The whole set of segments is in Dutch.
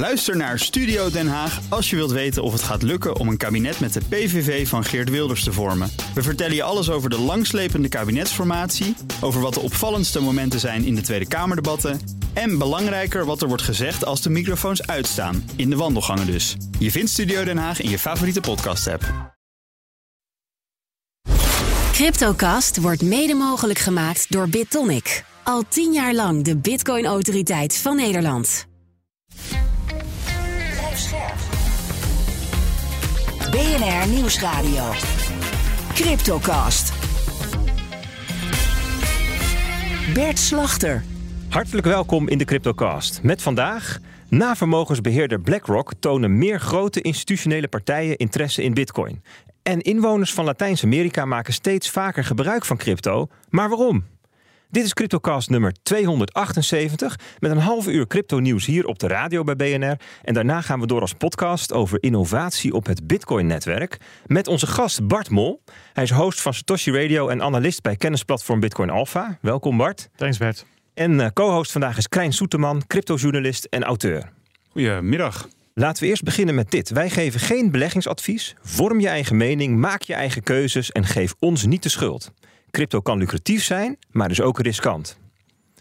Luister naar Studio Den Haag als je wilt weten of het gaat lukken om een kabinet met de PVV van Geert Wilders te vormen. We vertellen je alles over de langslepende kabinetsformatie, over wat de opvallendste momenten zijn in de Tweede Kamerdebatten en belangrijker wat er wordt gezegd als de microfoons uitstaan, in de wandelgangen dus. Je vindt Studio Den Haag in je favoriete podcast-app. Cryptocast wordt mede mogelijk gemaakt door BitTonic. Al tien jaar lang de Bitcoin-autoriteit van Nederland. BNR Nieuwsradio. Cryptocast. Bert Slachter. Hartelijk welkom in de Cryptocast. Met vandaag. Na vermogensbeheerder BlackRock tonen meer grote institutionele partijen interesse in Bitcoin. En inwoners van Latijns-Amerika maken steeds vaker gebruik van crypto. Maar waarom? Dit is CryptoCast nummer 278 met een half uur crypto-nieuws hier op de radio bij BNR. En daarna gaan we door als podcast over innovatie op het Bitcoin-netwerk met onze gast Bart Mol. Hij is host van Satoshi Radio en analist bij kennisplatform Bitcoin Alpha. Welkom Bart. Thanks Bert. En eh, co-host vandaag is Krijn Soeterman, cryptojournalist en auteur. Goedemiddag. Laten we eerst beginnen met dit. Wij geven geen beleggingsadvies. Vorm je eigen mening, maak je eigen keuzes en geef ons niet de schuld. Crypto kan lucratief zijn, maar dus ook riskant.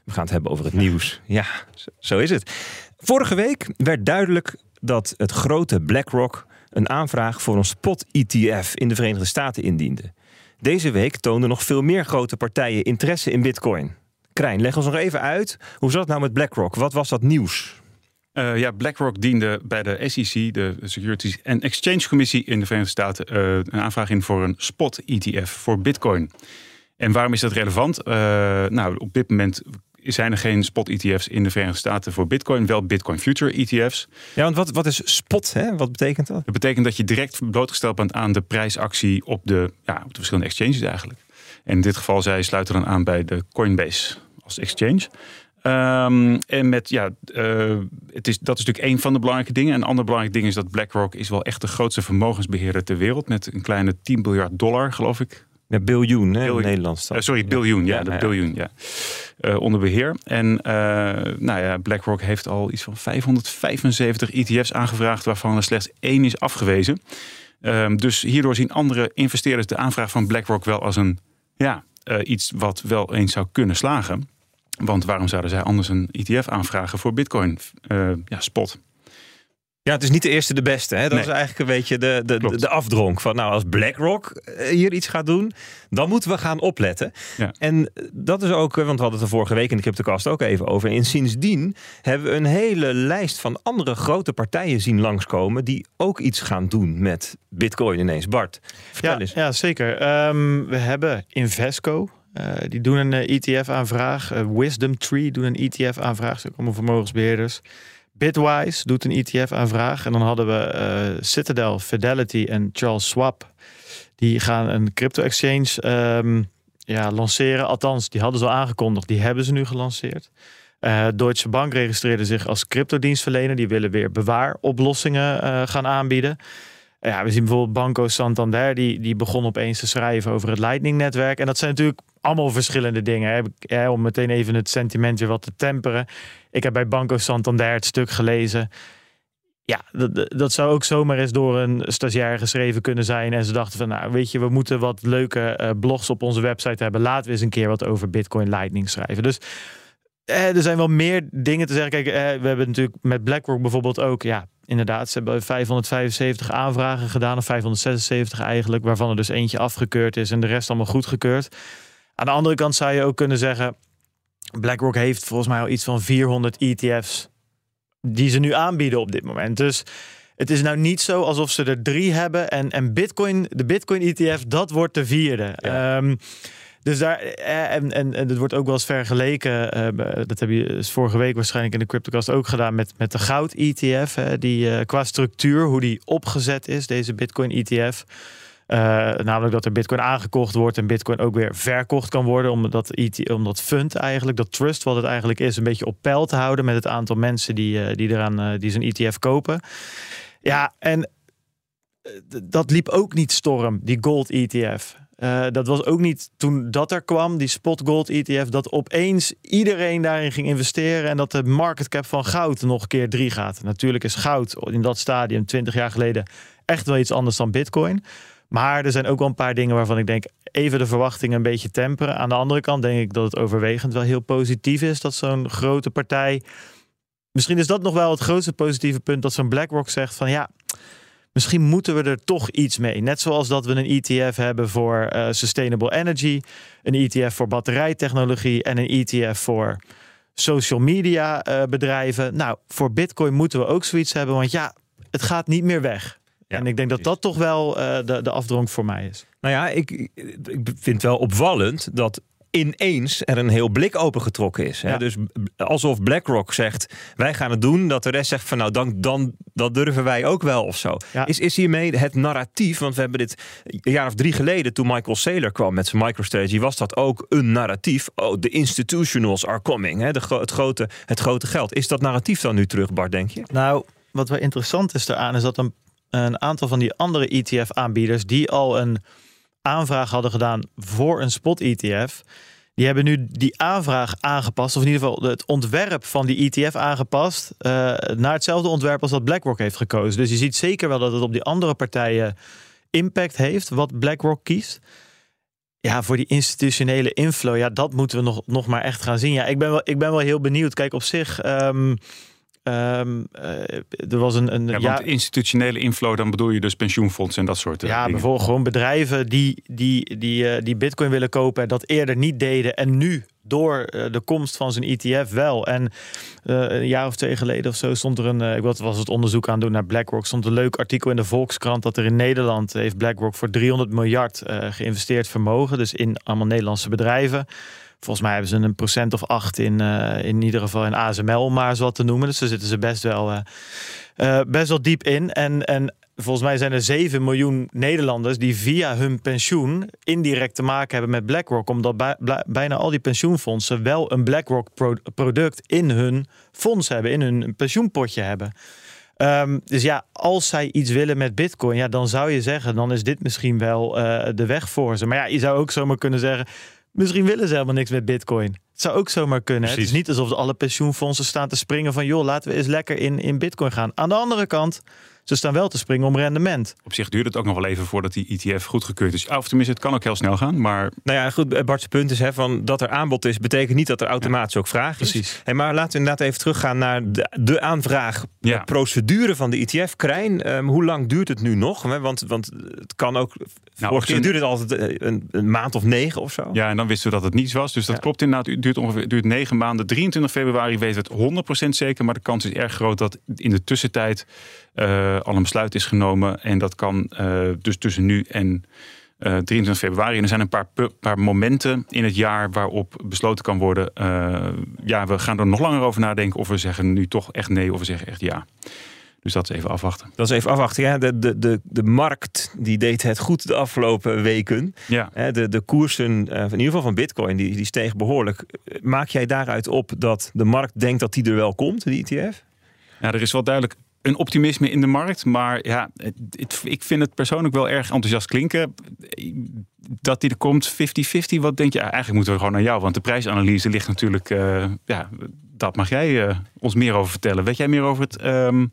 We gaan het hebben over het nieuws. Ja, zo is het. Vorige week werd duidelijk dat het grote BlackRock een aanvraag voor een spot-ETF in de Verenigde Staten indiende. Deze week toonden nog veel meer grote partijen interesse in Bitcoin. Krijn, leg ons nog even uit. Hoe zat het nou met BlackRock? Wat was dat nieuws? Uh, ja, BlackRock diende bij de SEC, de Securities and Exchange Commissie in de Verenigde Staten, uh, een aanvraag in voor een spot-ETF voor Bitcoin. En waarom is dat relevant? Uh, nou, op dit moment zijn er geen spot-ETF's in de Verenigde Staten voor Bitcoin, wel Bitcoin Future ETF's. Ja, want wat, wat is spot? Hè? Wat betekent dat? Dat betekent dat je direct blootgesteld bent aan de prijsactie op de, ja, op de verschillende exchanges eigenlijk. En in dit geval, zij sluiten dan aan bij de Coinbase als exchange. Um, en met, ja, uh, het is, dat is natuurlijk een van de belangrijke dingen. Een ander belangrijk ding is dat BlackRock is wel echt de grootste vermogensbeheerder ter wereld. Met een kleine 10 miljard dollar, geloof ik. Ja, biljoen, hè, in Nederlands. Uh, sorry, biljoen, ja, ja, de biljoen, ja. Uh, onder beheer. En nou ja, BlackRock heeft al iets van 575 ETF's aangevraagd, waarvan er slechts één is afgewezen. Um, dus hierdoor zien andere investeerders de aanvraag van BlackRock wel als een, ja, iets wat wel eens zou kunnen slagen. Want waarom zouden zij anders een ETF aanvragen voor Bitcoin ja, spot? Ja, het is niet de eerste de beste. Hè? Dat nee. is eigenlijk een beetje de, de, de, afdronk van nou, als BlackRock hier iets gaat doen, dan moeten we gaan opletten. Ja. En dat is ook, want we hadden het er vorige week in de Cryptocast ook even over. En sindsdien hebben we een hele lijst van andere grote partijen zien langskomen die ook iets gaan doen met Bitcoin ineens. Bart, vertel ja, eens. Ja, zeker. Um, we hebben Invesco. Uh, die doen een uh, ETF-aanvraag. Uh, Wisdom Tree doen een ETF-aanvraag. Ze komen vermogensbeheerders. Bitwise doet een ETF-aanvraag. En dan hadden we Citadel, Fidelity en Charles Schwab. Die gaan een crypto-exchange um, ja, lanceren. Althans, die hadden ze al aangekondigd. Die hebben ze nu gelanceerd. Deutsche Bank registreerde zich als cryptodienstverlener. Die willen weer bewaaroplossingen gaan aanbieden. Ja, we zien bijvoorbeeld Banco Santander, die, die begon opeens te schrijven over het Lightning-netwerk. En dat zijn natuurlijk allemaal verschillende dingen. Hè. Om meteen even het sentiment weer wat te temperen. Ik heb bij Banco Santander het stuk gelezen. Ja, dat, dat zou ook zomaar eens door een stagiair geschreven kunnen zijn. En ze dachten van, nou weet je, we moeten wat leuke uh, blogs op onze website hebben. Laten we eens een keer wat over Bitcoin Lightning schrijven. Dus eh, er zijn wel meer dingen te zeggen. Kijk, eh, we hebben natuurlijk met BlackRock bijvoorbeeld ook, ja, inderdaad, ze hebben 575 aanvragen gedaan, of 576 eigenlijk, waarvan er dus eentje afgekeurd is en de rest allemaal goedgekeurd. Aan de andere kant zou je ook kunnen zeggen, BlackRock heeft volgens mij al iets van 400 ETF's die ze nu aanbieden op dit moment. Dus het is nou niet zo alsof ze er drie hebben en, en Bitcoin, de Bitcoin ETF, dat wordt de vierde. Ja. Um, dus daar, eh, en, en, en het wordt ook wel eens vergeleken. Uh, dat heb je dus vorige week waarschijnlijk in de CryptoCast ook gedaan met, met de goud-ETF. Die uh, qua structuur, hoe die opgezet is, deze Bitcoin-ETF. Uh, namelijk dat er Bitcoin aangekocht wordt en Bitcoin ook weer verkocht kan worden. Om dat, ETF, om dat fund eigenlijk, dat trust wat het eigenlijk is, een beetje op peil te houden met het aantal mensen die, die eraan die zijn ETF kopen. Ja, en dat liep ook niet storm, die gold ETF. Dat was ook niet toen dat er kwam, die spot gold ETF, dat opeens iedereen daarin ging investeren en dat de market cap van goud nog keer drie gaat. Natuurlijk is goud in dat stadium 20 jaar geleden echt wel iets anders dan bitcoin. Maar er zijn ook wel een paar dingen waarvan ik denk even de verwachtingen een beetje temperen. Aan de andere kant denk ik dat het overwegend wel heel positief is dat zo'n grote partij. Misschien is dat nog wel het grootste positieve punt dat zo'n BlackRock zegt van ja, misschien moeten we er toch iets mee. Net zoals dat we een ETF hebben voor uh, sustainable energy, een ETF voor batterijtechnologie en een ETF voor social media uh, bedrijven. Nou, voor Bitcoin moeten we ook zoiets hebben, want ja, het gaat niet meer weg. En ik denk dat dat toch wel uh, de, de afdronk voor mij is. Nou ja, ik, ik vind het wel opvallend dat ineens er een heel blik opengetrokken is. Hè? Dus alsof BlackRock zegt, wij gaan het doen. Dat de rest zegt van nou, dan, dan dat durven wij ook wel of zo. Is, is hiermee het narratief, want we hebben dit een jaar of drie geleden... toen Michael Saylor kwam met zijn MicroStrategy... was dat ook een narratief. Oh, de institutionals are coming. Hè? De, het, grote, het grote geld. Is dat narratief dan nu terug, Bart, denk je? Nou, wat wel interessant is eraan... is dat een, een aantal van die andere ETF-aanbieders... die al een aanvraag hadden gedaan voor een spot-ETF. Die hebben nu die aanvraag aangepast, of in ieder geval het ontwerp van die ETF aangepast, uh, naar hetzelfde ontwerp als dat BlackRock heeft gekozen. Dus je ziet zeker wel dat het op die andere partijen impact heeft, wat BlackRock kiest. Ja, voor die institutionele inflow, ja, dat moeten we nog, nog maar echt gaan zien. Ja, ik ben wel, ik ben wel heel benieuwd. Kijk, op zich. Um, Um, er was een. een ja, want institutionele inflow, dan bedoel je dus pensioenfondsen en dat soort ja, dingen. bijvoorbeeld gewoon bedrijven die, die, die, uh, die Bitcoin willen kopen, dat eerder niet deden en nu door de komst van zijn ETF wel. En een jaar of twee geleden of zo stond er een. ik was het onderzoek aan doen naar BlackRock. Stond een leuk artikel in de Volkskrant dat er in Nederland heeft BlackRock voor 300 miljard geïnvesteerd vermogen. Dus in allemaal Nederlandse bedrijven. Volgens mij hebben ze een procent of acht in, uh, in ieder geval in ASML, om maar zo wat te noemen. Dus daar zitten ze best wel, uh, uh, best wel diep in. En, en volgens mij zijn er 7 miljoen Nederlanders die via hun pensioen indirect te maken hebben met BlackRock. Omdat bij, bijna al die pensioenfondsen wel een BlackRock pro product in hun fonds hebben, in hun pensioenpotje hebben. Um, dus ja, als zij iets willen met Bitcoin, ja, dan zou je zeggen, dan is dit misschien wel de weg voor ze. Maar ja, je zou ook zomaar kunnen zeggen Misschien willen ze helemaal niks met Bitcoin. Het zou ook zomaar kunnen. Het is niet alsof alle pensioenfondsen staan te springen van... joh, laten we eens lekker in, in Bitcoin gaan. Aan de andere kant ze staan wel te springen om rendement. Op zich duurt het ook nog wel even voordat die ETF goedgekeurd is. Of tenminste, het kan ook heel snel gaan. Maar... Nou ja, goed. Bart's punt is hè, van dat er aanbod is, betekent niet dat er automatisch ook vraag is. Precies. Hey, maar laten we inderdaad even teruggaan naar de, de aanvraagprocedure van de ETF. Krijn, um, hoe lang duurt het nu nog? Want, want het kan ook. Nou, vorige keer duurde het altijd eh, een, een, maand of negen of zo. Ja, en dan wisten we dat het niets was. Dus dat klopt inderdaad. Duurt ongeveer duurt negen maanden. 23 februari weten we het 100% zeker. Maar de kans is erg groot dat in de tussentijd uh, al een besluit is genomen. En dat kan uh, dus tussen nu en uh, eh, 23 februari. En er zijn een paar, paar momenten in het jaar waarop besloten kan worden. ja, we gaan er nog langer over nadenken of we zeggen nu toch echt nee of we zeggen echt ja. Dus dat is even afwachten. Dat is even afwachten. Ja, de, de, de, de markt die deed het goed de afgelopen weken. Ja. De, de koersen, in ieder geval van Bitcoin, die, die steeg behoorlijk. Maak jij daaruit op dat de markt denkt dat die er wel komt, die ETF? Ja, er is wel duidelijk een optimisme in de markt. Maar ja, het, ik vind het persoonlijk wel erg enthousiast klinken. Dat die er komt 50-50, wat denk je? eigenlijk moeten we gewoon naar jou. Want de prijsanalyse ligt natuurlijk... Uh, ja, dat mag jij uh, ons meer over vertellen. Weet jij meer over het... Um,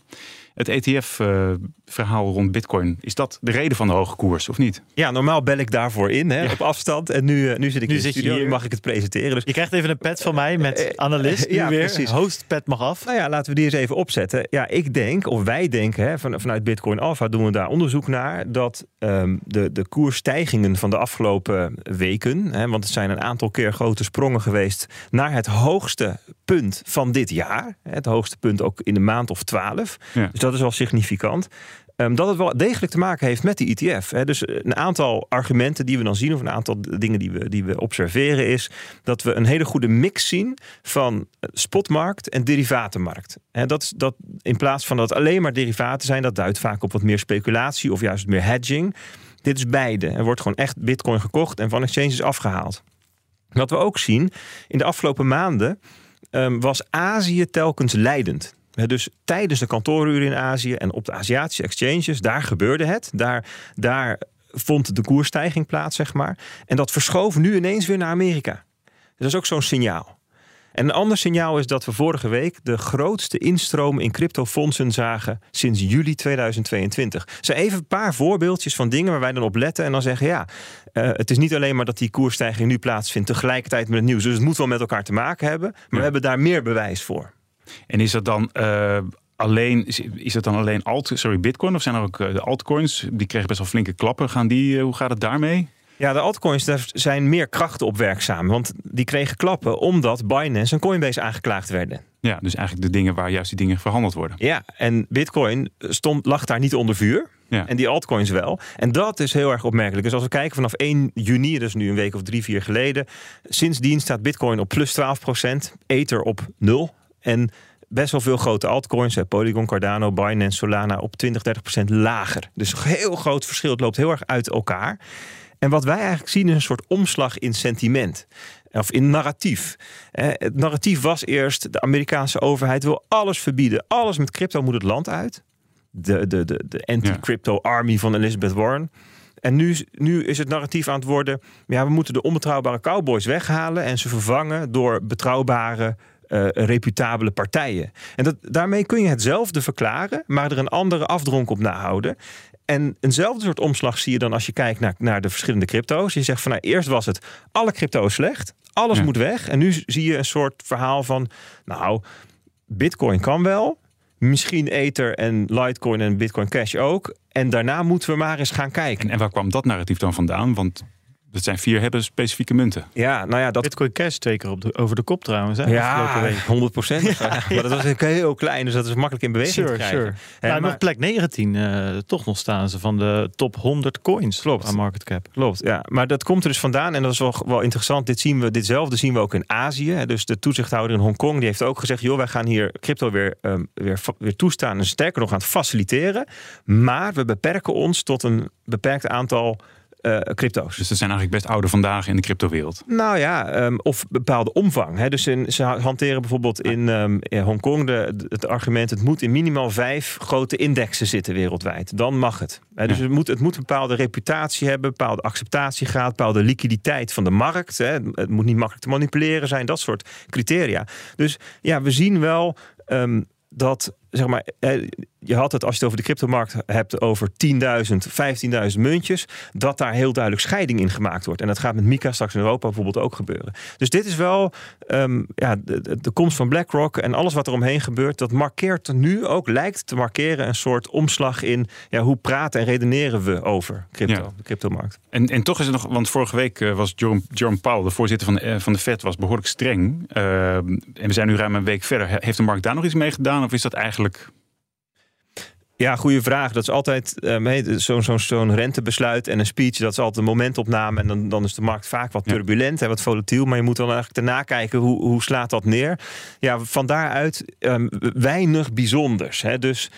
het ETF-verhaal rond Bitcoin. Is dat de reden van de hoge koers, of niet? Ja, normaal bel ik daarvoor in, hè, op afstand. En nu, uh, nu zit ik nu in de studio, hier. mag ik het presenteren. Dus... Je krijgt even een pet van mij met uh, analist. ja, weer. precies. Host-pet mag af. Nou ja, laten we die eens even opzetten. Ja, ik denk, of wij denken, hè, van, vanuit Bitcoin Alpha doen we daar onderzoek naar... dat um, de, de koersstijgingen van de afgelopen weken... Hè, want het zijn een aantal keer grote sprongen geweest... naar het hoogste punt van dit jaar. Het hoogste punt ook in de maand of twaalf. Ja. Dus dat is wel significant. Um, dat het wel degelijk te maken heeft met die ETF. Hè. Dus eh, een aantal argumenten die we dan zien, of een aantal dingen die we, die we observeren, is dat we een hele goede mix zien van eh, spotmarkt en derivatenmarkt. En dat dat in plaats van dat alleen maar derivaten zijn, dat duidt vaak op wat meer speculatie of juist meer hedging. Dit is beide. Er wordt gewoon echt bitcoin gekocht en van exchanges afgehaald. Wat we ook zien in de afgelopen maanden um, was Azië telkens leidend. Dus tijdens de kantooruren in Azië en op de Aziatische exchanges, daar gebeurde het. Daar, daar vond de koersstijging plaats, zeg maar. En dat verschoof nu ineens weer naar Amerika. Dat is ook zo'n signaal. En een ander signaal is dat we vorige week de grootste instroom in cryptofondsen zagen sinds juli 2022. zijn even een paar voorbeeldjes van dingen waar wij dan op letten en dan zeggen ja, uh, het is niet alleen maar dat die koersstijging nu plaatsvindt tegelijkertijd met het nieuws. Dus het moet wel met elkaar te maken hebben, maar we hebben daar meer bewijs voor. En is dat dan uh, alleen, is het dan alleen alt, sorry, Bitcoin of zijn er ook uh, de altcoins? Die kregen best wel flinke klappen. Gaan die, hoe gaat het daarmee? Ja, de altcoins, daar zijn meer krachten op werkzaam. Want die kregen klappen omdat Binance en Coinbase aangeklaagd werden. Ja, dus eigenlijk de dingen waar juist die dingen verhandeld worden. Ja, en Bitcoin stond, lag daar niet onder vuur. Ja. En die altcoins wel. En dat is heel erg opmerkelijk. Dus als we kijken vanaf 1 juni, dus nu een week of drie, vier geleden. Sindsdien staat Bitcoin op plus 12% Ether op 0. En best wel veel grote altcoins. Polygon, Cardano, Binance, Solana op 20, 30% lager. Dus een heel groot verschil. Het loopt heel erg uit elkaar. En wat wij eigenlijk zien is een soort omslag in sentiment. Of in narratief. Het narratief was eerst: de Amerikaanse overheid wil alles verbieden. Alles met crypto moet het land uit. De, de, de, de anti-crypto army van Elizabeth Warren. En nu, nu is het narratief aan het worden: ja, we moeten de onbetrouwbare cowboys weghalen en ze vervangen door betrouwbare uh, reputabele partijen. En dat, daarmee kun je hetzelfde verklaren, maar er een andere afdronk op nahouden. En eenzelfde soort omslag zie je dan als je kijkt naar, naar de verschillende crypto's. Je zegt van nou, eerst was het alle crypto's slecht, alles moet weg. En nu zie je een soort verhaal van, nou, Bitcoin kan wel, misschien Ether en Litecoin en Bitcoin Cash ook. En daarna moeten we maar eens gaan kijken. En, en waar kwam dat narratief dan vandaan? Want dat zijn vier hebben specifieke munten. Ja, nou ja, dat... Bitcoin Cash twee keer op de, over de kop trouwens. Hè, ja, 100 procent. Ja, maar dat was heel klein, dus dat is makkelijk in beweging te krijgen. Sure. Hey, nou, maar... nog plek 19, uh, toch nog staan ze van de top 100 coins Klopt. aan market cap. Klopt, ja. Maar dat komt er dus vandaan en dat is wel, wel interessant. Dit zien we, ditzelfde zien we ook in Azië. Dus de toezichthouder in Hongkong, die heeft ook gezegd... joh, wij gaan hier crypto weer, um, weer, weer toestaan en sterker nog aan het faciliteren. Maar we beperken ons tot een beperkt aantal uh, crypto's. Dus dat zijn eigenlijk best oude vandaag in de cryptowereld. Nou ja, um, of bepaalde omvang. Hè. Dus in, ze hanteren bijvoorbeeld in, um, in Hongkong het argument: het moet in minimaal vijf grote indexen zitten wereldwijd. Dan mag het. Hè. Dus ja. het, moet, het moet een bepaalde reputatie hebben, bepaalde acceptatiegraad, bepaalde liquiditeit van de markt. Hè. Het moet niet makkelijk te manipuleren zijn, dat soort criteria. Dus ja, we zien wel. Um, dat zeg maar, je had het als je het over de cryptomarkt hebt over 10.000, 15.000 muntjes, dat daar heel duidelijk scheiding in gemaakt wordt. En dat gaat met Mika straks in Europa bijvoorbeeld ook gebeuren. Dus dit is wel um, ja, de, de, komst van BlackRock en alles wat er omheen gebeurt, dat markeert nu ook, lijkt te markeren een soort omslag in ja, hoe praten en redeneren we over crypto, ja. de cryptomarkt. En, en toch is het nog, want vorige week eh, was Jerome, Jerome Powell, de voorzitter van de, eh, van de Fed, was behoorlijk streng. Uh, en we zijn nu ruim een week verder. Heeft de markt daar nog iets mee gedaan of is dat eigenlijk ja, goede vraag. Dat is altijd um, zo'n zo, zo rentebesluit en een speech. Dat is altijd een momentopname. En dan, dan is de markt vaak wat turbulent en wat volatiel. Maar je moet dan eigenlijk daarna kijken hoe, hoe slaat dat neer. Ja, van daaruit um, weinig bijzonders. Hè. Dus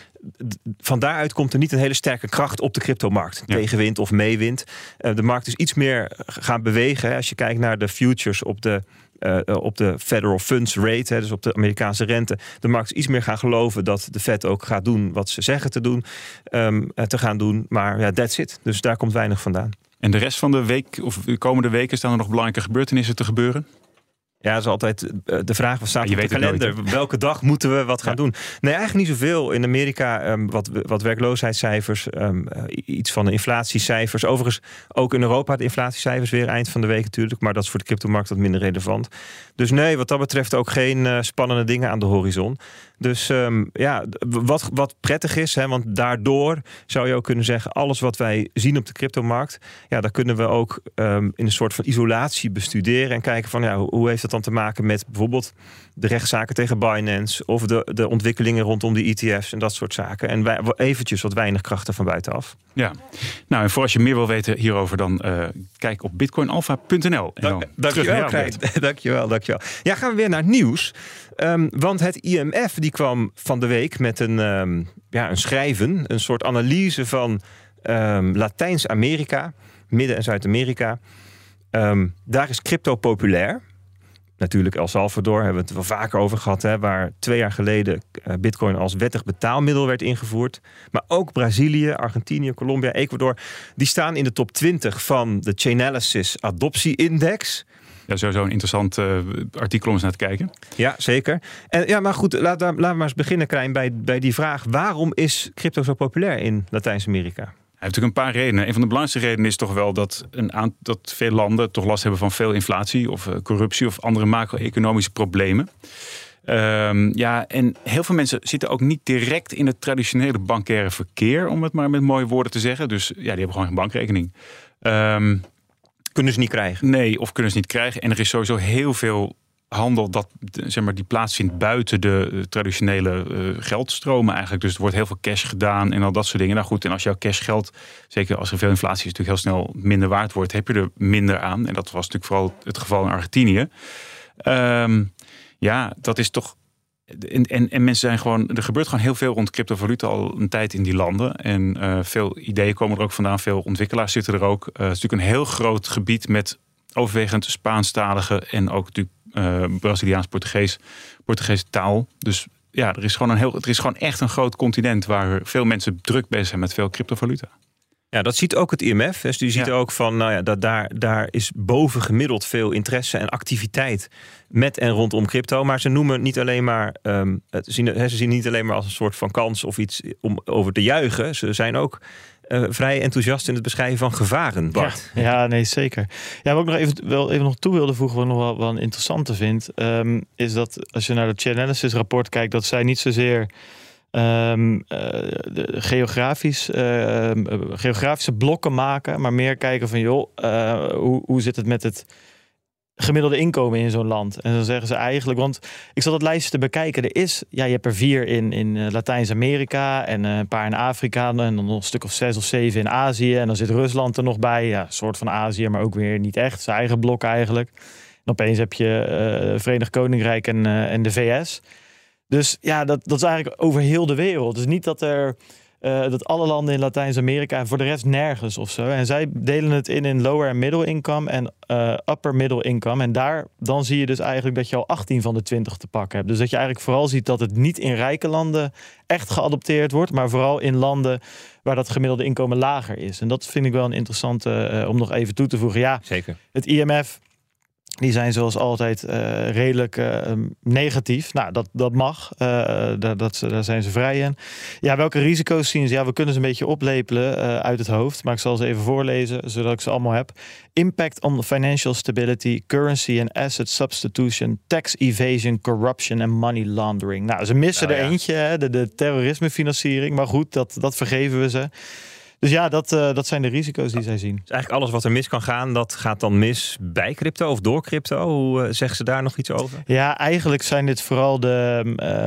van daaruit komt er niet een hele sterke kracht op de cryptomarkt. Ja. Tegenwind of meewind. Uh, de markt is iets meer gaan bewegen. Hè. Als je kijkt naar de futures op de uh, op de federal funds rate, hè, dus op de Amerikaanse rente, de markt iets meer gaan geloven dat de Fed ook gaat doen wat ze zeggen te doen, um, te gaan doen. Maar ja, that's it. Dus daar komt weinig vandaan. En de rest van de week of de komende weken staan er nog belangrijke gebeurtenissen te gebeuren? Ja, dat is altijd eh, de vraag, wat staat je op de kalender? Welke dag moeten we wat gaan doen? Nee, eigenlijk niet zoveel. In Amerika um, wat, wat werkloosheidscijfers, um, uh, iets van de inflatiecijfers. Overigens ook in Europa de inflatiecijfers weer eind van de week natuurlijk. Maar dat is voor de cryptomarkt wat minder relevant. Dus nee, wat dat betreft ook geen uh, spannende dingen aan de horizon. Dus um, ja, wat, wat prettig is, hè, want daardoor zou je ook kunnen zeggen: alles wat wij zien op de cryptomarkt, ja, daar kunnen we ook in een soort van isolatie bestuderen en kijken van ja, hoe heeft dat dan te maken met bijvoorbeeld de rechtszaken tegen Binance of de, de ontwikkelingen rondom de ETF's en dat soort zaken. En wij, eventjes wat weinig krachten van buitenaf. Ja, nou en voor als je meer wil weten hierover, dan uh, kijk op bitcoinalpha.nl. Dank, dankjewel, dankjewel, dankjewel. Ja, gaan we weer naar het nieuws. Um, want het IMF die kwam van de week met een, um, ja, een schrijven, een soort analyse van um, Latijns-Amerika, Midden- en Zuid-Amerika. daar is crypto populair. Natuurlijk El Salvador, hebben we het wel vaker over gehad, hè, waar twee jaar geleden eh, Bitcoin als wettig betaalmiddel werd ingevoerd. Maar ook Brazilië, Argentinië, Colombia, Ecuador, die staan in de top 20 van de Chainalysis Adoptie Index. Ja, sowieso een interessant uh, artikel om eens naar te kijken. Ja, zeker. En, ja, maar goed, laten we maar eens beginnen, Krijn, bij, bij die vraag. Waarom is crypto zo populair in Latijns-Amerika? Hij heeft natuurlijk een paar redenen. Een van de belangrijkste redenen is toch wel dat, een aantal, dat veel landen toch last hebben van veel inflatie of uh, corruptie of andere macro-economische problemen. Um, ja, en heel veel mensen zitten ook niet direct in het traditionele bankaire verkeer, om het maar met mooie woorden te zeggen. Dus ja, die hebben gewoon geen bankrekening. Um, kunnen ze niet krijgen. Nee, of kunnen ze niet krijgen. En er is sowieso heel veel handel dat zeg maar, die plaatsvindt buiten de traditionele uh, geldstromen eigenlijk. Dus er wordt heel veel cash gedaan en al dat soort dingen. Nou goed, en als jouw cash geld, zeker als er veel inflatie is, natuurlijk heel snel minder waard wordt, heb je er minder aan. En dat was natuurlijk vooral het geval in Argentinië. Um, ja, dat is toch en, en, en, mensen zijn gewoon, er gebeurt gewoon heel veel rond cryptovaluta al een tijd in die landen. En uh, veel ideeën komen er ook vandaan, veel ontwikkelaars zitten er ook. Het is natuurlijk een heel groot gebied met overwegend Spaanstalige en ook natuurlijk uh, Braziliaans, Portugees, Portugese taal. Dus ja, er is gewoon een heel, er is gewoon echt een groot continent waar veel mensen druk bezig zijn met veel cryptovaluta. Ja, dat ziet ook het IMF. Dus die ziet ook van, nou ja, dat daar, daar is bovengemiddeld veel interesse en activiteit met en rondom crypto. Maar ze noemen niet alleen maar, um, het zien, ze zien niet alleen maar als een soort van kans of iets om over te juichen. Ze zijn ook uh, vrij enthousiast in het beschrijven van gevaren, Bart. Ja, ja, nee, zeker. Ja, wat ik nog even, wel even nog toe wilde voegen, wat ik nog wel, wel een interessante vind, um, is dat als je naar het Chainalysis rapport kijkt, dat zij niet zozeer um, de geografisch, uh, geografische blokken maken, maar meer kijken van joh, hoe, hoe zit het met het gemiddelde inkomen in zo'n land. En dan zeggen ze eigenlijk, want ik zat het lijstje te bekijken. Er is, ja, je hebt er vier in, in Latijns-Amerika en een paar in Afrika en dan nog een stuk of zes of zeven in Azië. En dan zit Rusland er nog bij, ja, soort van Azië, maar ook weer niet echt. Zijn eigen blok eigenlijk. En opeens heb je uh, Verenigd Koninkrijk en, en de VS. Dus ja, dat, dat is eigenlijk over heel de wereld. Dus niet dat er uh, dat alle landen in Latijns-Amerika en voor de rest nergens of zo. En zij delen het in in lower en middle income en uh, upper middle income. En daar dan zie je dus eigenlijk dat je al 18 van de 20 te pakken hebt. Dus dat je eigenlijk vooral ziet dat het niet in rijke landen echt geadopteerd wordt, maar vooral in landen waar dat gemiddelde inkomen lager is. En dat vind ik wel een interessante uh, om nog even toe te voegen. Ja, zeker. Het IMF die zijn zoals altijd uh, redelijk uh, negatief. Nou, dat, dat mag. Uh, daar, dat, daar zijn ze vrij in. Ja, welke risico's zien ze? Ja, we kunnen ze een beetje oplepelen uit het hoofd. Maar ik zal ze even voorlezen, zodat ik ze allemaal heb. Impact on financial stability, currency and asset substitution, tax evasion, corruption en money laundering. Nou, ze missen nou, er ja. eentje, hè, de, de terrorismefinanciering. Maar goed, dat, dat vergeven we ze. Dus ja, dat, uh, dat zijn de risico's die zij zien. Dus eigenlijk alles wat er mis kan gaan, dat gaat dan mis bij crypto of door crypto. Hoe uh, zeggen ze daar nog iets over? Ja, eigenlijk zijn dit vooral de,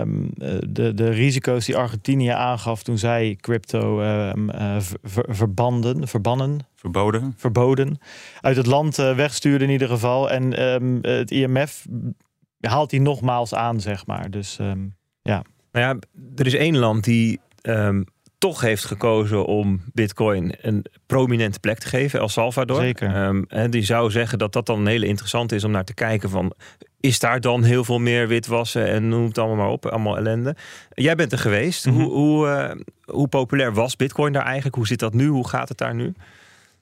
um, de, de risico's die Argentinië aangaf toen zij crypto um, uh, ver, verbanden, verbannen. Verboden. Verboden. Uit het land wegstuurde in ieder geval. En um, het IMF haalt die nogmaals aan, zeg maar. Dus ja. Nou ja, er is één land die toch heeft gekozen om Bitcoin een prominente plek te geven, El Salvador. Zeker. Um, en die zou zeggen dat dat dan een hele interessant is om naar te kijken van is daar dan heel veel meer witwassen en noem het allemaal maar op, allemaal ellende. Jij bent er geweest. Mm -hmm. Hoe, hoe, uh, hoe populair was Bitcoin daar eigenlijk? Hoe zit dat nu? Hoe gaat het daar nu?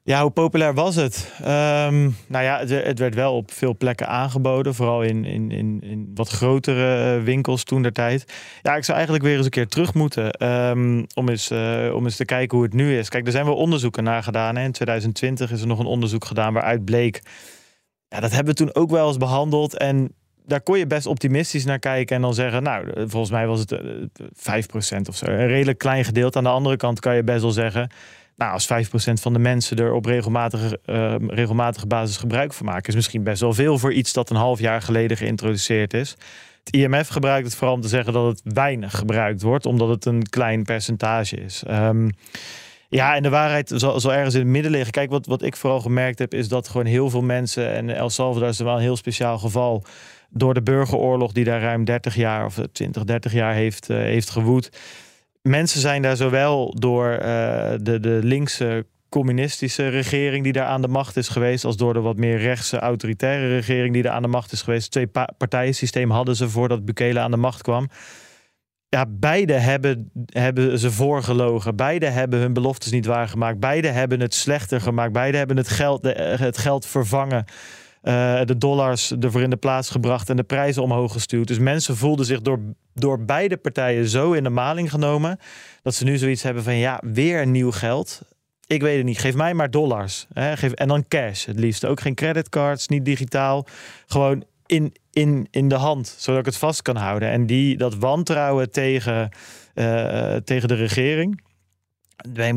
Ja, hoe populair was het? Um, nou ja, het, het, werd wel op veel plekken aangeboden. Vooral in, in, in, in wat grotere uh, winkels toen der tijd. Ja, ik zou eigenlijk weer eens een keer terug moeten. Um, om, eens, uh, om eens te kijken hoe het nu is. Kijk, er zijn wel onderzoeken naar gedaan. In 2020 is er nog een onderzoek gedaan waaruit bleek... Ja, dat hebben we toen ook wel eens behandeld. En daar kon je best optimistisch naar kijken en dan zeggen, nou, volgens mij was het uh, 5% of zo. Een redelijk klein gedeelte. Aan de andere kant kan je best wel zeggen, nou, als 5% van de mensen er op regelmatige, uh, regelmatige basis gebruik van maken, is misschien best wel veel voor iets dat een half jaar geleden geïntroduceerd is. Het IMF gebruikt het vooral om te zeggen dat het weinig gebruikt wordt, omdat het een klein percentage is. Um, ja, en de waarheid zal, ergens in het midden liggen. Kijk, wat, wat ik vooral gemerkt heb, is dat gewoon heel veel mensen, en El Salvador is wel een heel speciaal geval, door de burgeroorlog die daar ruim 30 jaar of 20, 30 jaar heeft, uh, heeft gewoed mensen zijn daar zowel door uh, de, de linkse communistische regering die daar aan de macht is geweest, als door de wat meer rechtse autoritaire regering die daar aan de macht is geweest. Twee partijen systeem hadden ze voordat Bukele aan de macht kwam. Ja, beide hebben, hebben ze voorgelogen. Beide hebben hun beloftes niet waargemaakt. Beide hebben het slechter gemaakt. Beide hebben het geld, het geld vervangen. Uh, de dollars ervoor in de plaats gebracht en de prijzen omhoog gestuurd. Dus mensen voelden zich door, door beide partijen zo in de maling genomen. dat ze nu zoiets hebben van: ja, weer nieuw geld. Ik weet het niet. Geef mij maar dollars. Hè? Geef, en dan cash het liefst. Ook geen creditcards, niet digitaal. Gewoon in, in, in de hand, zodat ik het vast kan houden. En die, dat wantrouwen tegen, uh, tegen de regering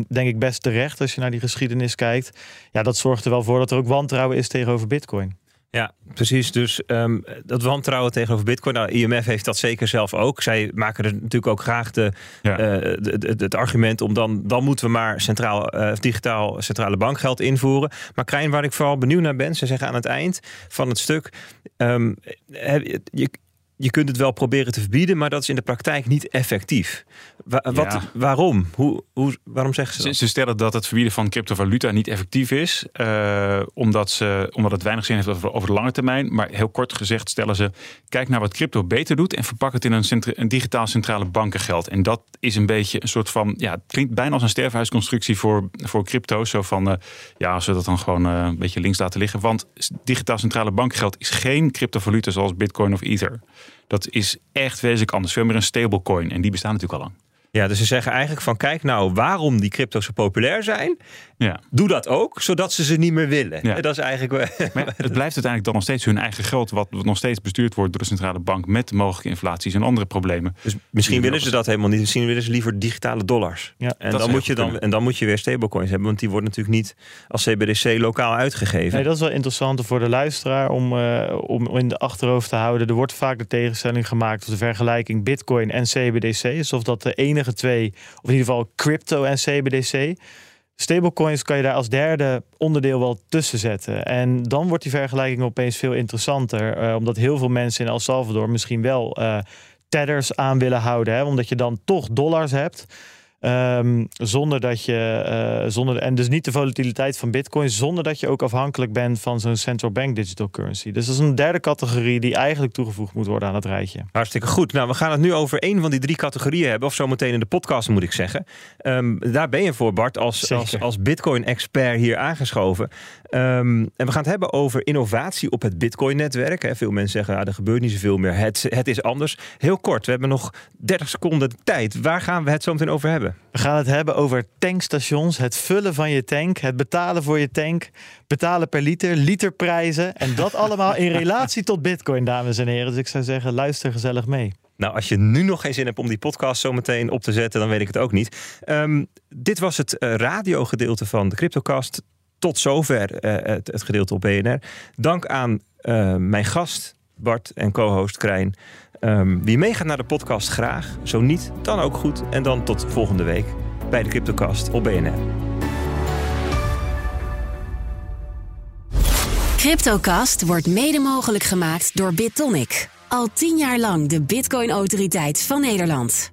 denk ik best terecht als je naar die geschiedenis kijkt. Ja, dat zorgt er wel voor dat er ook wantrouwen is tegenover Bitcoin. Ja, precies. Dus ehm, dat wantrouwen tegenover Bitcoin. Nou, IMF heeft dat zeker zelf ook. Zij maken er natuurlijk ook graag de, ja. uh, het argument om dan, dan moeten we maar centraal, uh, digitaal centrale bankgeld invoeren. Maar Krijn, waar ik vooral benieuwd naar ben, ze zeggen aan het eind van het stuk. Um, je, je kunt het wel proberen te verbieden, maar dat is in de praktijk niet effectief. Wat, Waarom? Hoe, hoe, waarom zeggen ze dat? Ze stellen dat het verbieden van cryptovaluta niet effectief is, uh, omdat, ze, omdat het weinig zin heeft over, over de lange termijn. Maar heel kort gezegd stellen ze, kijk naar wat crypto beter doet en verpak het in een, een digitaal centrale bankengeld. En dat is een beetje een soort van, ja, het klinkt bijna als een sterfhuisconstructie voor, voor crypto. Zo van, uh, ja, als we dat dan gewoon uh, een beetje links laten liggen. Want digitaal centrale bankengeld is geen cryptovaluta zoals Bitcoin of Ether. Dat is echt wezenlijk anders. Veel meer een stablecoin. En die bestaan natuurlijk al lang. Ja, dus ze zeggen eigenlijk van kijk nou waarom die crypto's zo populair zijn. Ja. Doe dat ook, zodat ze ze niet meer willen. Ja. Dat is eigenlijk... Maar het blijft uiteindelijk dan nog steeds hun eigen geld... wat nog steeds bestuurd wordt door de centrale bank... met mogelijke inflaties en andere problemen. Dus misschien willen ze dat helemaal niet. Misschien willen ze liever digitale dollars. Ja, en, dan moet je dan, en dan moet je weer stablecoins hebben. Want die worden natuurlijk niet als CBDC lokaal uitgegeven. Nee, dat is wel interessant voor de luisteraar om, uh, om in de achterhoofd te houden. Er wordt vaak de tegenstelling gemaakt... of de vergelijking bitcoin en CBDC. Alsof dat de enige twee, of in ieder geval crypto en CBDC. Stablecoins kan je daar als derde onderdeel wel tussen zetten. En dan wordt die vergelijking opeens veel interessanter. Uh, omdat heel veel mensen in El Salvador misschien wel uh, tethers aan willen houden. Hè, omdat je dan toch dollars hebt. Um, zonder dat je, uh, zonder, en dus niet de volatiliteit van Bitcoin, zonder dat je ook afhankelijk bent van zo'n central bank digital currency. Dus dat is een derde categorie die eigenlijk toegevoegd moet worden aan het rijtje. Hartstikke goed. Nou, we gaan het nu over één van die drie categorieën hebben, of zometeen in de podcast moet ik zeggen. Um, daar ben je voor, Bart, als, als, als Bitcoin-expert hier aangeschoven. Um, en we gaan het hebben over innovatie op het Bitcoin-netwerk. Veel mensen zeggen, ah, er gebeurt niet zoveel meer. Het, het is anders. Heel kort, we hebben nog 30 seconden tijd. Waar gaan we het zo meteen over hebben? We gaan het hebben over tankstations, het vullen van je tank, het betalen voor je tank, betalen per liter, literprijzen. En dat allemaal in relatie tot Bitcoin, dames en heren. Dus ik zou zeggen, luister gezellig mee. Nou, als je nu nog geen zin hebt om die podcast zo meteen op te zetten, dan weet ik het ook niet. Um, dit was het uh, radiogedeelte van de CryptoCast. Tot zover uh, het, het, gedeelte op BNR. Dank aan uh, mijn gast Bart en co-host Krijn. Um, wie meegaat naar de podcast graag. Zo niet, dan ook goed. En dan tot volgende week bij de CryptoCast op BNR. CryptoCast wordt mede mogelijk gemaakt door BitTonic. Al tien jaar lang de Bitcoin-autoriteit van Nederland.